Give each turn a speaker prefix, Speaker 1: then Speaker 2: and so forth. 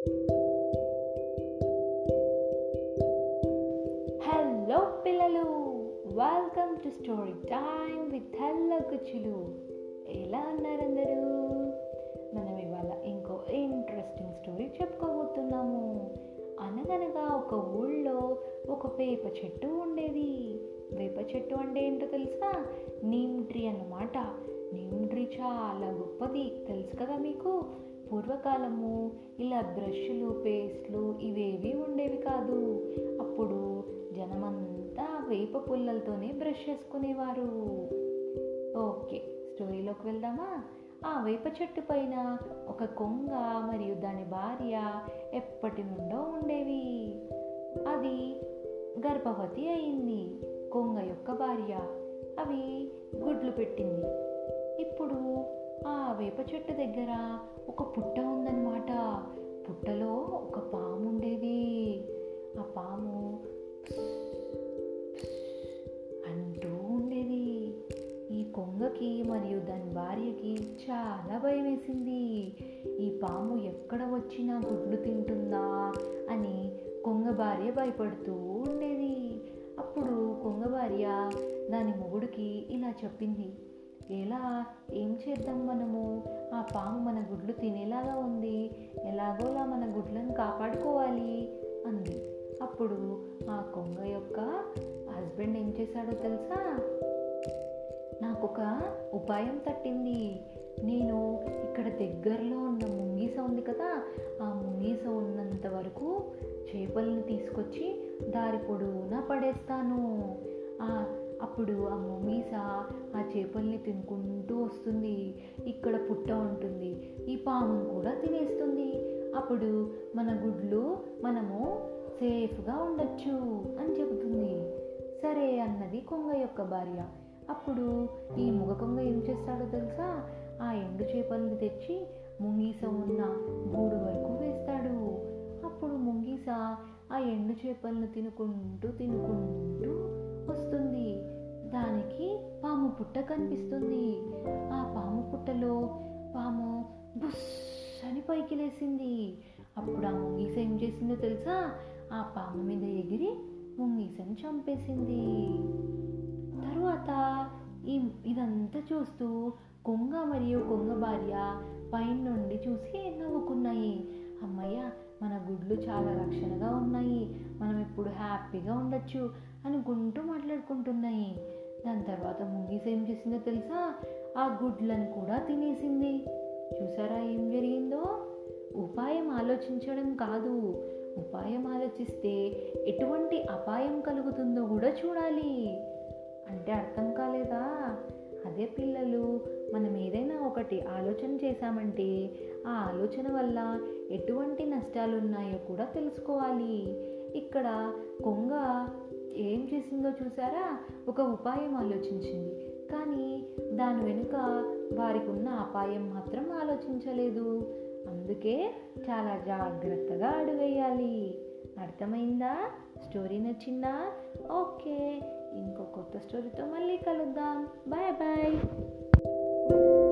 Speaker 1: Hello పిల్లలు. Welcome to story time with hello కుచ్చులు ఎలా ఉన్నారు అందరూ? మనం ఇవాళ ఇంకో ఇంట్రెస్టింగ్ స్టోరీ చెప్పుకోబోతున్నాము. అనగనగా ఒక ఊళ్ళో ఒక వేప చెట్టు ఉండేది. వేప చెట్టు అంటే ఏంటో తెలుసా? నీమ్ ట్రీ అన్నమాట. నీమ్ ట్రీ చాలా గొప్పది. తెలుసు కదా మీకు? పూర్వకాలము ఇలా బ్రష్లు పేస్ట్లు ఇవేవి ఉండేవి కాదు. అప్పుడు జనమంతా వేప పుల్లలతోనే బ్రష్ చేసుకునేవారు. ఓకే స్టోరీలోకి వెళ్దామా? ఆ వేప చెట్టు పైన ఒక కొంగ మరియు దాని భార్య ఎప్పటి నుండో ఉండేవి. అది గర్భవతి అయింది. కొంగ యొక్క భార్య. అవి గుడ్లు పెట్టింది. ఇప్పుడు ఆ వేప చెట్టు దగ్గర ఒక పుట్ట ఉందన్నమాట. పుట్టలో ఒక పాము ఉండేది. ఆ పాము అంటూ ఉండేది. ఈ కొంగకి మరియు దాని భార్యకి చాలా భయం వేసింది ఈ పాము ఎక్కడ వచ్చినా గుడ్లు తింటుందా అని కొంగ భార్య భయపడుతూ ఉండేది. అప్పుడు కొంగ భార్య దాని మొగుడికి ఇలా చెప్పింది. ఎలా? ఏం చేద్దాం మనము? ఆ పాము మన గుడ్లు తినేలాగా ఉంది. ఎలాగోలా మన గుడ్లను కాపాడుకోవాలి అంది. అప్పుడు ఆ కొంగ యొక్క హస్బెండ్ ఏం చేశాడో తెలుసా? నాకు ఒక ఉపాయం తట్టింది. నేను ఇక్కడ దగ్గరలో ఉన్న ముంగీస ఉంది కదా ఆ ముంగీస ఉన్నంత వరకు చేపలను తీసుకొచ్చి దారి పొడవునా పడేస్తాను. అప్పుడు ఆ ముంగీస చేపల్ని తినుకుంటూ వస్తుంది. ఇక్కడ పుట్ట ఉంటుంది. ఈ పామును కూడా తినేస్తుంది. అప్పుడు మన గుడ్లు మనము సేఫ్గా ఉండొచ్చు అని చెబుతుంది. సరే అన్నది కొంగ యొక్క భార్య. అప్పుడు ఈ ముగ కొంగ ఏం చేస్తాడో తెలుసా? ఆ ఎండు చేపల్ని తెచ్చి ముంగీస ఉన్న గూడు వరకు వేస్తాడు. అప్పుడు ముంగీస ఆ ఎండు చేపలను తినుకుంటూ తినుకుంటూ వస్తుంది. దానికి పాము పుట్ట కనిపిస్తుంది. ఆ పాము పుట్టలో పాము బుస్ అని పైకి లేసింది. అప్పుడు ఆ ముంగీస ఏం చేసిందో తెలుసా? ఆ పాము మీద ఎగిరి ముంగీసని చంపేసింది. తరువాత ఈ ఇదంతా చూస్తూ కొంగ మరియు కొంగ భార్య పైన నుండి చూసి నవ్వుకున్నాయి. అమ్మయ్య మన గుడ్లు చాలా రక్షణగా ఉన్నాయి. మనం ఇప్పుడు హ్యాపీగా ఉండొచ్చు అనుకుంటూ మాట్లాడుకుంటున్నాయి. దాని తర్వాత ముంగీస్ ఏం చేసిందో తెలుసా? ఆ గుడ్లను కూడా తినేసింది. చూసారా ఏం జరిగిందో? ఉపాయం ఆలోచించడం కాదు. ఉపాయం ఆలోచిస్తే ఎటువంటి అపాయం కలుగుతుందో కూడా చూడాలి. అంటే అర్థం కాలేదా? అదే పిల్లలు మనం ఏదైనా ఒకటి ఆలోచన చేశామంటే ఆ ఆలోచన వల్ల ఎటువంటి నష్టాలు ఉన్నాయో కూడా తెలుసుకోవాలి. ఇక్కడ కొంగ ఏం చేసిందో చూసారా? ఒక ఉపాయం ఆలోచించింది. కానీ దాని వెనుక వారికి ఉన్న అపాయం మాత్రం ఆలోచించలేదు. అందుకే చాలా జాగ్రత్తగా అడుగేయాలి. అర్థమైందా? స్టోరీ నచ్చిందా? ఓకే. ఇంకో కొత్త స్టోరీతో మళ్ళీ కలుద్దాం. Bye bye.